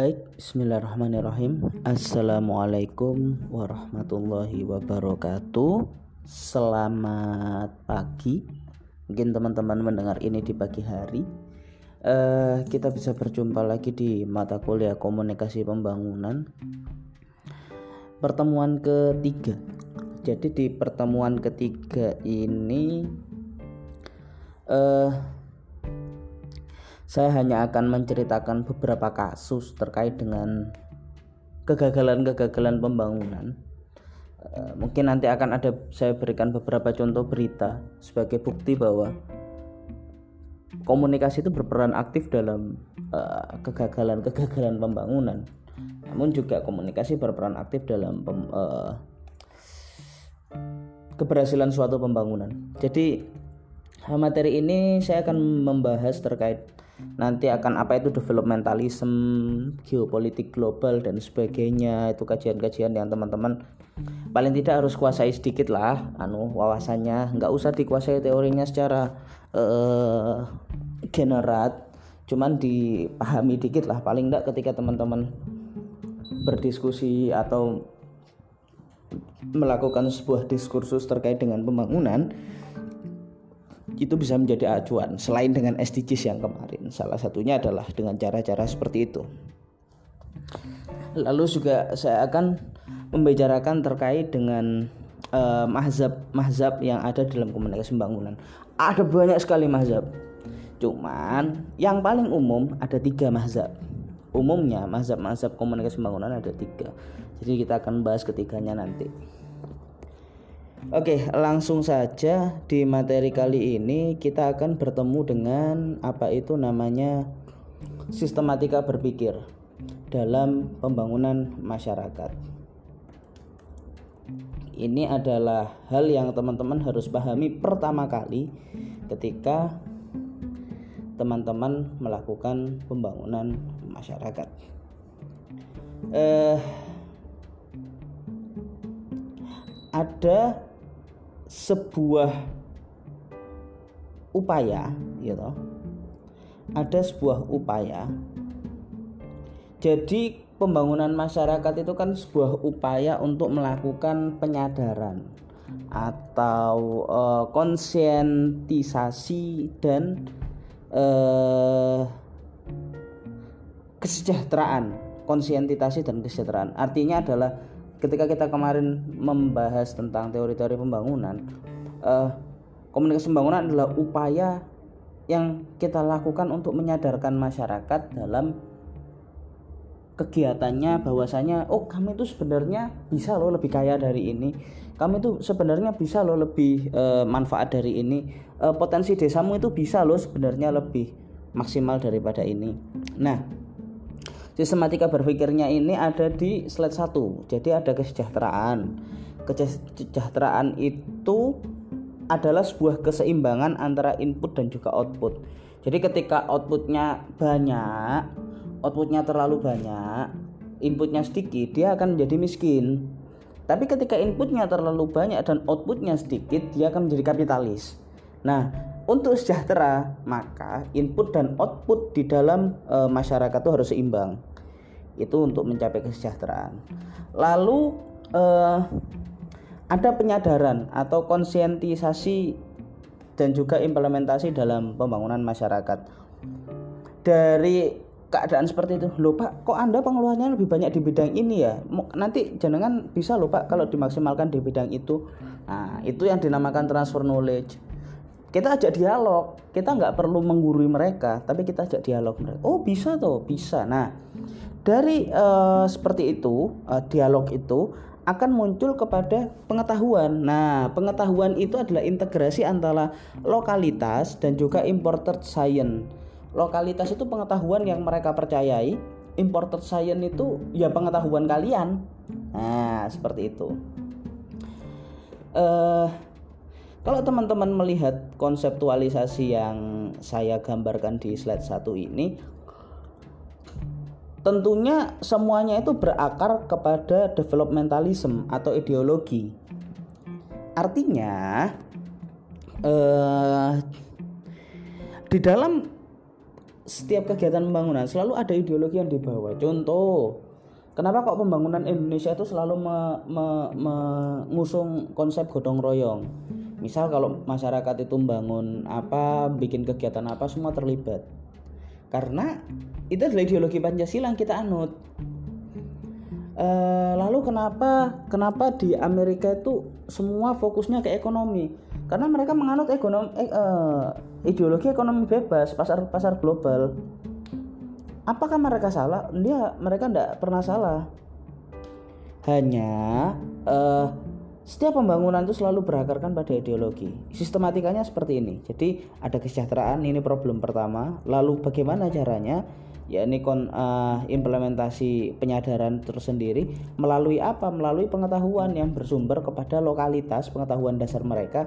Baik, bismillahirrahmanirrahim. Assalamualaikum warahmatullahi wabarakatuh. Selamat pagi. Mungkin teman-teman mendengar ini di pagi hari. Uh, kita bisa berjumpa lagi di mata kuliah komunikasi pembangunan. Pertemuan ketiga. Jadi di pertemuan ketiga ini uh, saya hanya akan menceritakan beberapa kasus terkait dengan kegagalan-kegagalan pembangunan. Eh, mungkin nanti akan ada saya berikan beberapa contoh berita sebagai bukti bahwa komunikasi itu berperan aktif dalam eh, kegagalan-kegagalan pembangunan. Namun juga komunikasi berperan aktif dalam pem, uh, keberhasilan suatu pembangunan. Jadi materi ini saya akan membahas terkait nanti akan apa itu developmentalism, geopolitik global dan sebagainya. Itu kajian-kajian yang teman-teman paling tidak harus kuasai sedikit lah anu wawasannya nggak usah dikuasai teorinya secara uh, generat cuman dipahami dikit lah paling enggak ketika teman-teman berdiskusi atau melakukan sebuah diskursus terkait dengan pembangunan itu bisa menjadi acuan selain dengan SDGs yang kemarin. Salah satunya adalah dengan cara-cara seperti itu. Lalu juga saya akan membicarakan terkait dengan uh, mahzab mahzab yang ada dalam komunikasi pembangunan. Ada banyak sekali mahzab. Cuman yang paling umum ada tiga mahzab. Umumnya mahzab-mahzab komunikasi pembangunan ada tiga. Jadi kita akan bahas ketiganya nanti. Oke, langsung saja di materi kali ini kita akan bertemu dengan apa itu namanya sistematika berpikir dalam pembangunan masyarakat. Ini adalah hal yang teman-teman harus pahami pertama kali ketika teman-teman melakukan pembangunan masyarakat. Eh, ada sebuah upaya gitu ada sebuah upaya. Jadi pembangunan masyarakat itu kan sebuah upaya untuk melakukan penyadaran atau uh, konsientisasi dan uh, kesejahteraan konsientisasi dan kesejahteraan. Artinya adalah ketika kita kemarin membahas tentang teori-teori pembangunan uh, komunikasi pembangunan adalah upaya yang kita lakukan untuk menyadarkan masyarakat dalam kegiatannya bahwasanya oh kami itu sebenarnya bisa loh lebih kaya dari ini. Kami itu sebenarnya bisa loh lebih uh, manfaat dari ini. Uh, potensi desamu itu bisa loh sebenarnya lebih maksimal daripada ini. Nah Sistematika berpikirnya ini ada di slide 1. Jadi ada kesejahteraan. Kesejahteraan itu adalah sebuah keseimbangan antara input dan juga output. Jadi ketika outputnya banyak, outputnya terlalu banyak, inputnya sedikit, dia akan menjadi miskin. Tapi ketika inputnya terlalu banyak dan outputnya sedikit, dia akan menjadi kapitalis. Nah, untuk sejahtera, maka input dan output di dalam e, masyarakat itu harus seimbang itu untuk mencapai kesejahteraan. Lalu eh, ada penyadaran atau konsientisasi dan juga implementasi dalam pembangunan masyarakat. Dari keadaan seperti itu, loh Pak, kok Anda pengeluarannya lebih banyak di bidang ini ya? Nanti jenengan bisa loh Pak kalau dimaksimalkan di bidang itu. Nah, itu yang dinamakan transfer knowledge. Kita ajak dialog, kita nggak perlu menggurui mereka, tapi kita ajak dialog mereka. Oh bisa tuh, bisa. Nah, dari uh, seperti itu uh, dialog itu akan muncul kepada pengetahuan. Nah, pengetahuan itu adalah integrasi antara lokalitas dan juga imported science. Lokalitas itu pengetahuan yang mereka percayai, imported science itu ya pengetahuan kalian. Nah, seperti itu. Uh, kalau teman-teman melihat konseptualisasi yang saya gambarkan di slide satu ini, tentunya semuanya itu berakar kepada developmentalism atau ideologi. Artinya eh, di dalam setiap kegiatan pembangunan selalu ada ideologi yang dibawa. Contoh, kenapa kok pembangunan Indonesia itu selalu me, me, mengusung konsep gotong royong? Misal kalau masyarakat itu membangun apa, bikin kegiatan apa, semua terlibat. Karena itu adalah ideologi Pancasila yang kita anut. E, lalu kenapa kenapa di Amerika itu semua fokusnya ke ekonomi? Karena mereka menganut ekonomi eh, eh, ideologi ekonomi bebas pasar pasar global apakah mereka salah dia mereka tidak pernah salah hanya uh, setiap pembangunan itu selalu berakarkan pada ideologi. Sistematikanya seperti ini. Jadi ada kesejahteraan ini problem pertama. Lalu bagaimana caranya? Ya ini kon uh, implementasi penyadaran tersendiri. Melalui apa? Melalui pengetahuan yang bersumber kepada lokalitas pengetahuan dasar mereka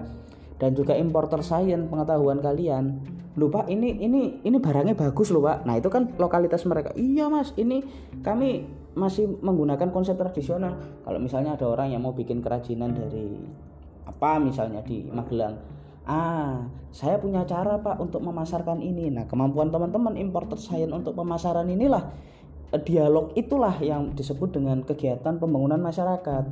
dan juga importer science pengetahuan kalian. Lupa ini ini ini barangnya bagus loh pak. Nah itu kan lokalitas mereka. Iya mas. Ini kami masih menggunakan konsep tradisional. Kalau misalnya ada orang yang mau bikin kerajinan dari apa misalnya di Magelang ah saya punya cara pak untuk memasarkan ini. Nah kemampuan teman-teman importer science untuk pemasaran inilah dialog itulah yang disebut dengan kegiatan pembangunan masyarakat.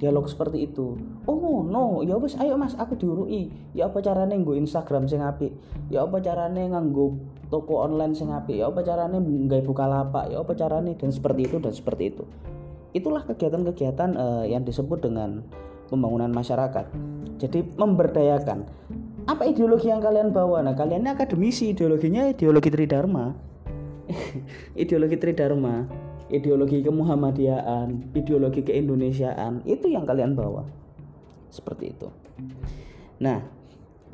Dialog seperti itu. Oh no ya wes ayo mas aku diurui. Ya apa carane nggo Instagram sing apik? Ya apa carane nganggo toko online sing apik ya apa carane nggawe lapak ya apa carane dan seperti itu dan seperti itu. Itulah kegiatan-kegiatan uh, yang disebut dengan pembangunan masyarakat. Jadi memberdayakan. Apa ideologi yang kalian bawa? Nah kalian ini akademisi ideologinya ideologi tridharma ideologi tridharma ideologi kemuhammadiyaan, ideologi keindonesiaan, itu yang kalian bawa. Seperti itu. Nah,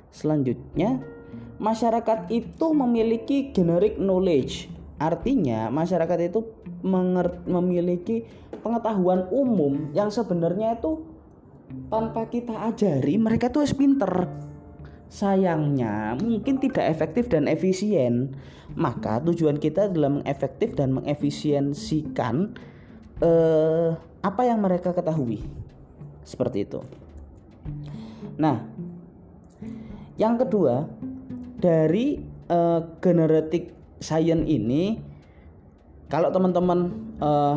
selanjutnya masyarakat itu memiliki generic knowledge. Artinya, masyarakat itu memiliki pengetahuan umum yang sebenarnya itu tanpa kita ajari mereka tuh pinter. Sayangnya mungkin tidak efektif dan efisien. Maka tujuan kita adalah mengefektif dan mengefisiensikan eh, apa yang mereka ketahui. Seperti itu. Nah yang kedua dari eh, genetic science ini kalau teman-teman eh,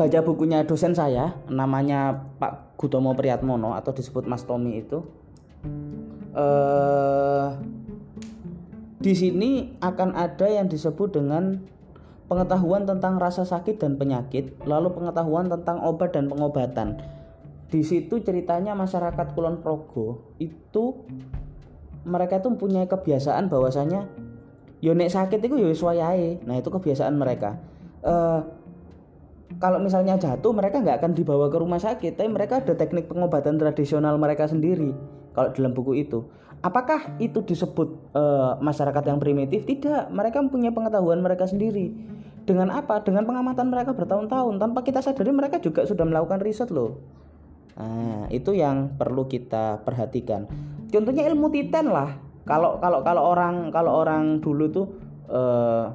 baca bukunya dosen saya namanya Pak Gutomo Priyatmono atau disebut Mas Tommy itu eh, di sini akan ada yang disebut dengan pengetahuan tentang rasa sakit dan penyakit lalu pengetahuan tentang obat dan pengobatan. Di situ ceritanya masyarakat Kulon Progo itu mereka itu mempunyai kebiasaan bahwasanya yonek sakit itu yo nah itu kebiasaan mereka. Uh, kalau misalnya jatuh mereka nggak akan dibawa ke rumah sakit tapi mereka ada teknik pengobatan tradisional mereka sendiri kalau dalam buku itu. Apakah itu disebut uh, masyarakat yang primitif? Tidak mereka mempunyai pengetahuan mereka sendiri. Dengan apa? Dengan pengamatan mereka bertahun-tahun. Tanpa kita sadari mereka juga sudah melakukan riset loh nah itu yang perlu kita perhatikan contohnya ilmu titen lah kalau kalau kalau orang kalau orang dulu tuh uh,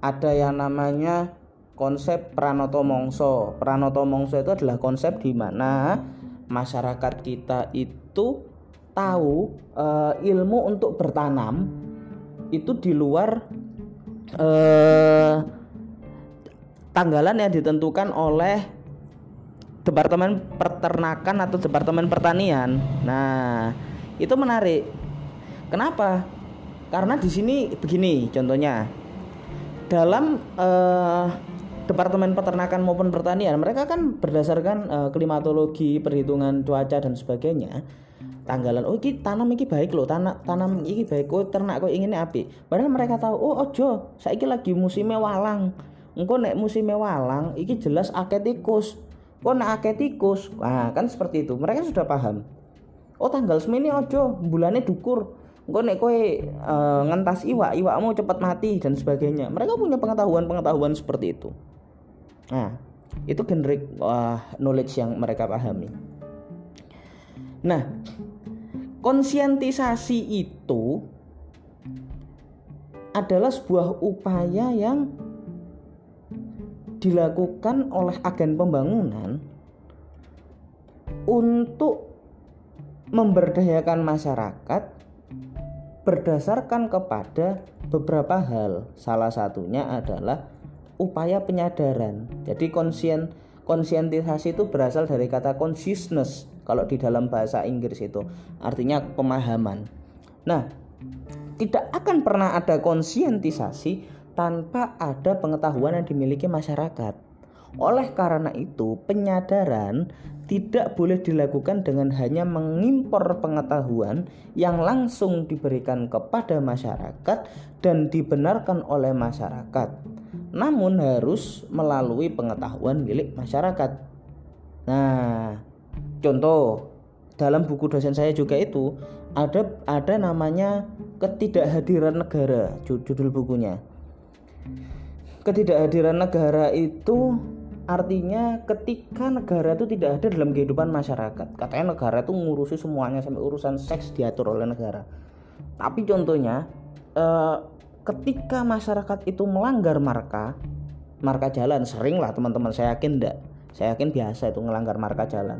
ada yang namanya konsep pranoto mongso. Pranoto mongso itu adalah konsep di mana masyarakat kita itu tahu uh, ilmu untuk bertanam itu di luar uh, tanggalan yang ditentukan oleh Departemen Peternakan atau Departemen Pertanian. Nah, itu menarik. Kenapa? Karena di sini begini contohnya. Dalam uh, Departemen Peternakan maupun Pertanian mereka kan berdasarkan uh, klimatologi, perhitungan cuaca dan sebagainya. Tanggalan oh iki tanam iki baik loh, tanam tanam iki baik oh ternak kok ingin api. Padahal mereka tahu oh ojo, saiki lagi musimnya walang. Engko nek musimnya walang iki jelas akeh. Kok nek akeh tikus? Nah, kan seperti itu. Mereka sudah paham. Oh tanggal semini ojo, bulannya dukur. Engko nek kowe uh, ngentas iwak, iwakmu cepat mati dan sebagainya. Mereka punya pengetahuan-pengetahuan seperti itu. Nah, itu generic uh, knowledge yang mereka pahami. Nah, konsientisasi itu adalah sebuah upaya yang dilakukan oleh agen pembangunan untuk memberdayakan masyarakat berdasarkan kepada beberapa hal. Salah satunya adalah upaya penyadaran. Jadi konsien konsientisasi itu berasal dari kata consciousness kalau di dalam bahasa Inggris itu artinya pemahaman. Nah, tidak akan pernah ada konsientisasi tanpa ada pengetahuan yang dimiliki masyarakat. Oleh karena itu, penyadaran tidak boleh dilakukan dengan hanya mengimpor pengetahuan yang langsung diberikan kepada masyarakat dan dibenarkan oleh masyarakat, namun harus melalui pengetahuan milik masyarakat. Nah, contoh dalam buku dosen saya juga itu ada ada namanya ketidakhadiran negara judul bukunya. Ketidakhadiran negara itu Artinya ketika negara itu tidak ada dalam kehidupan masyarakat, katanya negara itu ngurusi semuanya sampai urusan seks diatur oleh negara. Tapi contohnya eh, ketika masyarakat itu melanggar marka, marka jalan sering lah teman-teman saya yakin enggak, saya yakin biasa itu melanggar marka jalan.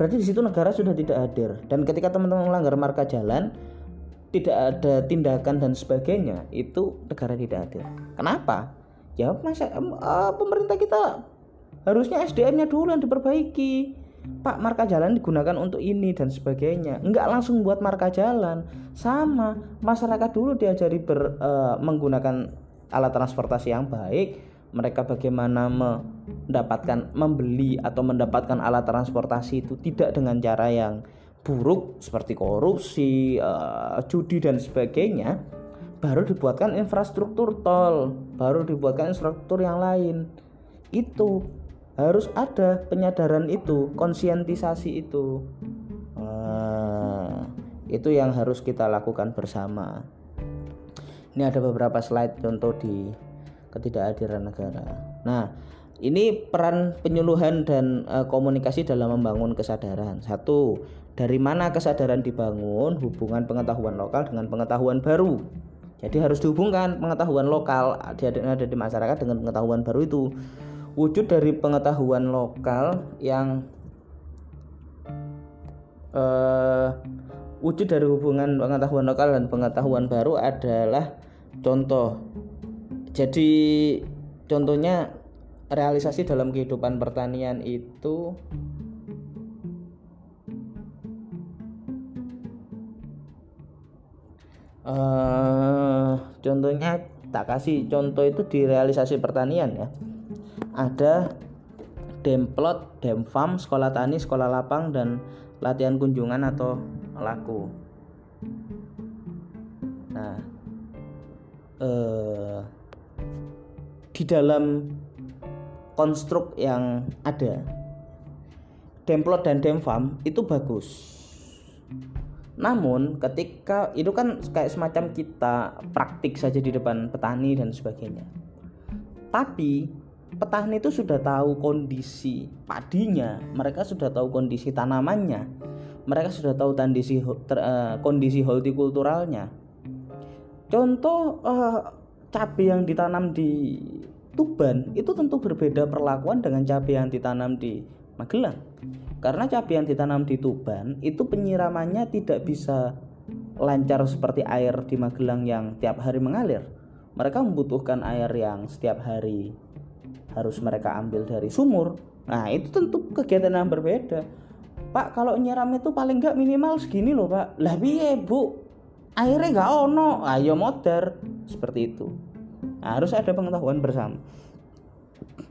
Berarti di situ negara sudah tidak hadir dan ketika teman-teman melanggar marka jalan tidak ada tindakan dan sebagainya itu negara tidak hadir. Kenapa? Ya masa uh, pemerintah kita harusnya SDM-nya dulu yang diperbaiki Pak marka jalan digunakan untuk ini dan sebagainya enggak langsung buat marka jalan sama masyarakat dulu diajari ber, uh, menggunakan alat transportasi yang baik mereka bagaimana mendapatkan membeli atau mendapatkan alat transportasi itu tidak dengan cara yang buruk seperti korupsi, uh, judi dan sebagainya baru dibuatkan infrastruktur tol, baru dibuatkan infrastruktur yang lain. Itu harus ada penyadaran itu konsientisasi itu. Nah, itu yang harus kita lakukan bersama. Ini ada beberapa slide contoh di ketidakhadiran negara. Nah ini peran penyuluhan dan e, komunikasi dalam membangun kesadaran. Satu dari mana kesadaran dibangun? Hubungan pengetahuan lokal dengan pengetahuan baru. Jadi harus dihubungkan pengetahuan lokal yang ada di masyarakat dengan pengetahuan baru itu. Wujud dari pengetahuan lokal yang uh, wujud dari hubungan pengetahuan lokal dan pengetahuan baru adalah contoh. Jadi contohnya realisasi dalam kehidupan pertanian itu uh, contohnya tak kasih contoh itu di realisasi pertanian ya ada Demplot, Demfam, sekolah tani, sekolah lapang dan latihan kunjungan atau laku. Nah, eh, di dalam konstruk yang ada, Demplot dan Demfam itu bagus. Namun ketika itu kan kayak semacam kita praktik saja di depan petani dan sebagainya. Tapi petani itu sudah tahu kondisi padinya, mereka sudah tahu kondisi tanamannya, mereka sudah tahu kondisi ter, uh, kondisi hortikulturalnya. Contoh uh, cabai yang ditanam di Tuban itu tentu berbeda perlakuan dengan cabai yang ditanam di Magelang. Karena cabai yang ditanam di Tuban itu penyiramannya tidak bisa lancar seperti air di Magelang yang tiap hari mengalir. Mereka membutuhkan air yang setiap hari harus mereka ambil dari sumur. Nah itu tentu kegiatan yang berbeda. Pak kalau nyiram itu paling nggak minimal segini loh pak. Lah biye bu? Airnya nggak ono. Ayo motor seperti itu. Nah, harus ada pengetahuan bersama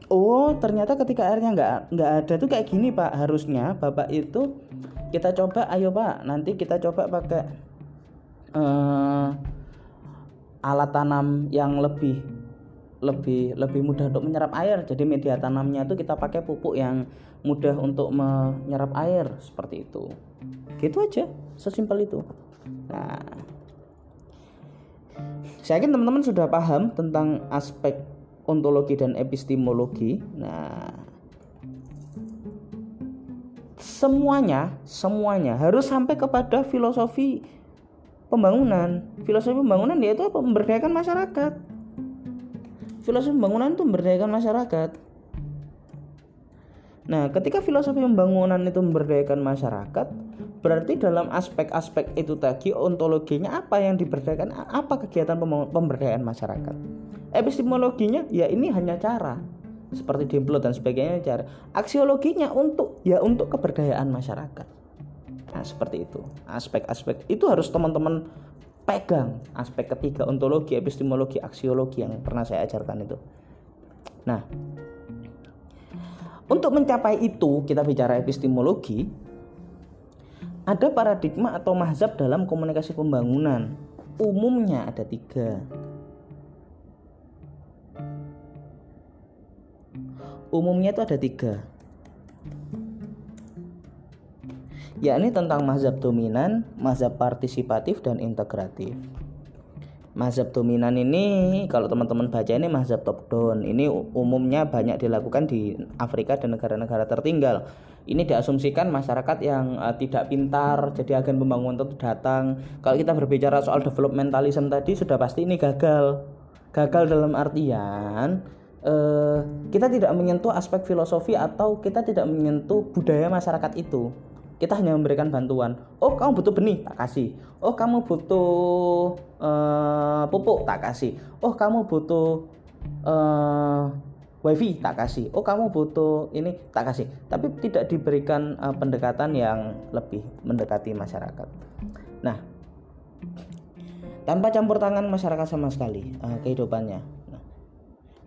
oh ternyata ketika airnya nggak nggak ada tuh kayak gini pak harusnya bapak itu kita coba ayo pak nanti kita coba pakai uh, alat tanam yang lebih lebih lebih mudah untuk menyerap air. Jadi media tanamnya itu kita pakai pupuk yang mudah untuk menyerap air seperti itu. Gitu aja, sesimpel itu. Nah, saya yakin teman-teman sudah paham tentang aspek ontologi dan epistemologi. Nah, semuanya, semuanya harus sampai kepada filosofi pembangunan. Filosofi pembangunan yaitu apa? Memberdayakan masyarakat filosofi pembangunan itu memberdayakan masyarakat Nah, ketika filosofi pembangunan itu memberdayakan masyarakat, berarti dalam aspek-aspek itu tadi ontologinya apa yang diberdayakan, apa kegiatan pemberdayaan masyarakat. Epistemologinya ya ini hanya cara seperti demplot dan sebagainya cara. Aksiologinya untuk ya untuk keberdayaan masyarakat. Nah, seperti itu. Aspek-aspek itu harus teman-teman pegang aspek ketiga ontologi, epistemologi, aksiologi yang pernah saya ajarkan itu. Nah, untuk mencapai itu kita bicara epistemologi, ada paradigma atau mazhab dalam komunikasi pembangunan. Umumnya ada tiga. Umumnya itu ada tiga. yakni tentang mazhab dominan, mazhab partisipatif dan integratif. Mazhab dominan ini kalau teman-teman baca ini mazhab top down. Ini umumnya banyak dilakukan di Afrika dan negara-negara tertinggal. Ini diasumsikan masyarakat yang uh, tidak pintar jadi agen pembangunan itu datang. Kalau kita berbicara soal developmentalism tadi sudah pasti ini gagal. Gagal dalam artian uh, kita tidak menyentuh aspek filosofi atau kita tidak menyentuh budaya masyarakat itu. Kita hanya memberikan bantuan. Oh kamu butuh benih? Tak kasih. Oh kamu butuh uh, pupuk? Tak kasih. Oh kamu butuh uh, wifi? Tak kasih. Oh kamu butuh ini? Tak kasih. Tapi tidak diberikan uh, pendekatan yang lebih mendekati masyarakat. Nah tanpa campur tangan masyarakat sama sekali uh, kehidupannya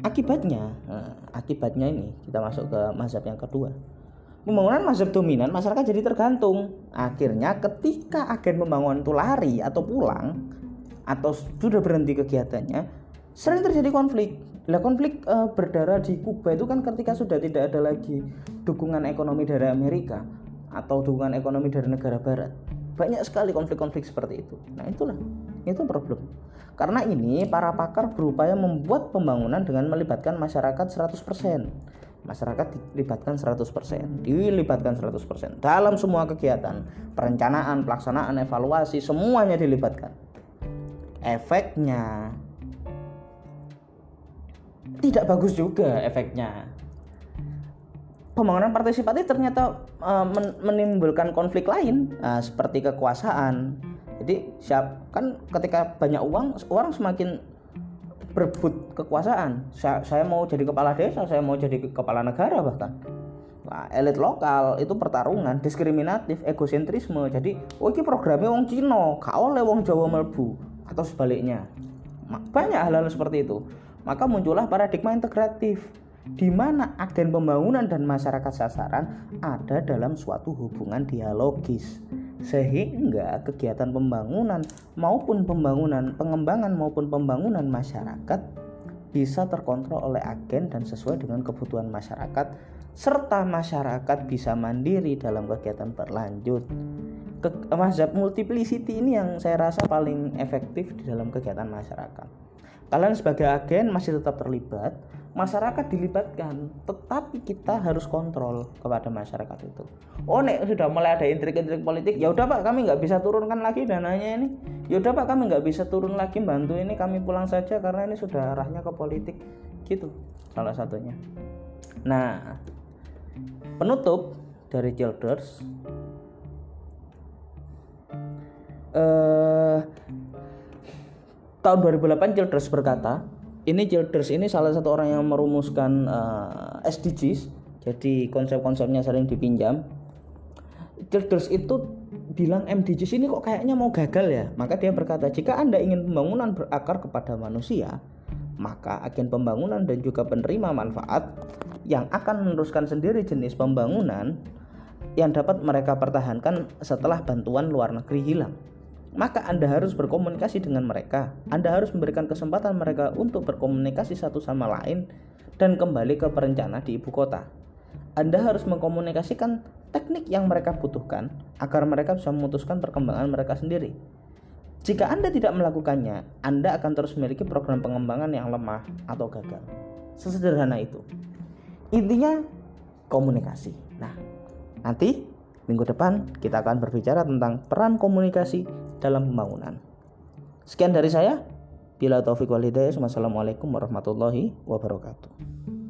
akibatnya uh, akibatnya ini kita masuk ke mazhab yang kedua. Pembangunan mazhab dominan masyarakat jadi tergantung. Akhirnya ketika agen pembangunan itu lari atau pulang atau sudah berhenti kegiatannya sering terjadi konflik. Lah konflik e, berdarah di Kuba itu kan ketika sudah tidak ada lagi dukungan ekonomi dari Amerika atau dukungan ekonomi dari negara barat. Banyak sekali konflik-konflik seperti itu. Nah itulah itu problem. Karena ini para pakar berupaya membuat pembangunan dengan melibatkan masyarakat 100% masyarakat dilibatkan 100% dilibatkan 100% dalam semua kegiatan perencanaan pelaksanaan evaluasi semuanya dilibatkan. Efeknya tidak bagus juga efeknya. Pembangunan partisipatif ternyata uh, menimbulkan konflik lain uh, seperti kekuasaan jadi siap kan ketika banyak uang orang semakin berebut kekuasaan. Saya, saya mau jadi kepala desa saya mau jadi kepala negara bahkan. Nah, elit lokal itu pertarungan diskriminatif egosentrisme. Jadi oh ini programnya wong Cina kau oleh wong Jawa melbu atau sebaliknya. Banyak hal-hal seperti itu. Maka muncullah paradigma integratif di mana agen pembangunan dan masyarakat sasaran ada dalam suatu hubungan dialogis sehingga kegiatan pembangunan maupun pembangunan pengembangan maupun pembangunan masyarakat bisa terkontrol oleh agen dan sesuai dengan kebutuhan masyarakat serta masyarakat bisa mandiri dalam kegiatan berlanjut. Ke, mazhab multiplicity ini yang saya rasa paling efektif di dalam kegiatan masyarakat. Kalian sebagai agen masih tetap terlibat, masyarakat dilibatkan tetapi kita harus kontrol kepada masyarakat itu. Oh nek sudah mulai ada intrik-intrik politik ya udah pak kami nggak bisa turunkan lagi dananya ini. Ya udah pak kami nggak bisa turun lagi bantu ini kami pulang saja karena ini sudah arahnya ke politik. Gitu salah satunya. Nah penutup dari Childers eh, tahun 2008 Childers berkata ini Childers ini salah satu orang yang merumuskan uh, eh, SDGs jadi konsep-konsepnya sering dipinjam. Childers itu bilang MDGs ini kok kayaknya mau gagal ya. Maka dia berkata jika anda ingin pembangunan berakar kepada manusia maka agen pembangunan dan juga penerima manfaat yang akan meneruskan sendiri jenis pembangunan yang dapat mereka pertahankan setelah bantuan luar negeri hilang maka Anda harus berkomunikasi dengan mereka. Anda harus memberikan kesempatan mereka untuk berkomunikasi satu sama lain dan kembali ke perencana di ibu kota. Anda harus mengkomunikasikan teknik yang mereka butuhkan agar mereka bisa memutuskan perkembangan mereka sendiri. Jika Anda tidak melakukannya, Anda akan terus memiliki program pengembangan yang lemah atau gagal. Sesederhana itu. Intinya komunikasi. Nah, nanti Minggu depan kita akan berbicara tentang peran komunikasi dalam pembangunan. Sekian dari saya. Bila taufik walhidayah. Wassalamualaikum warahmatullahi wabarakatuh.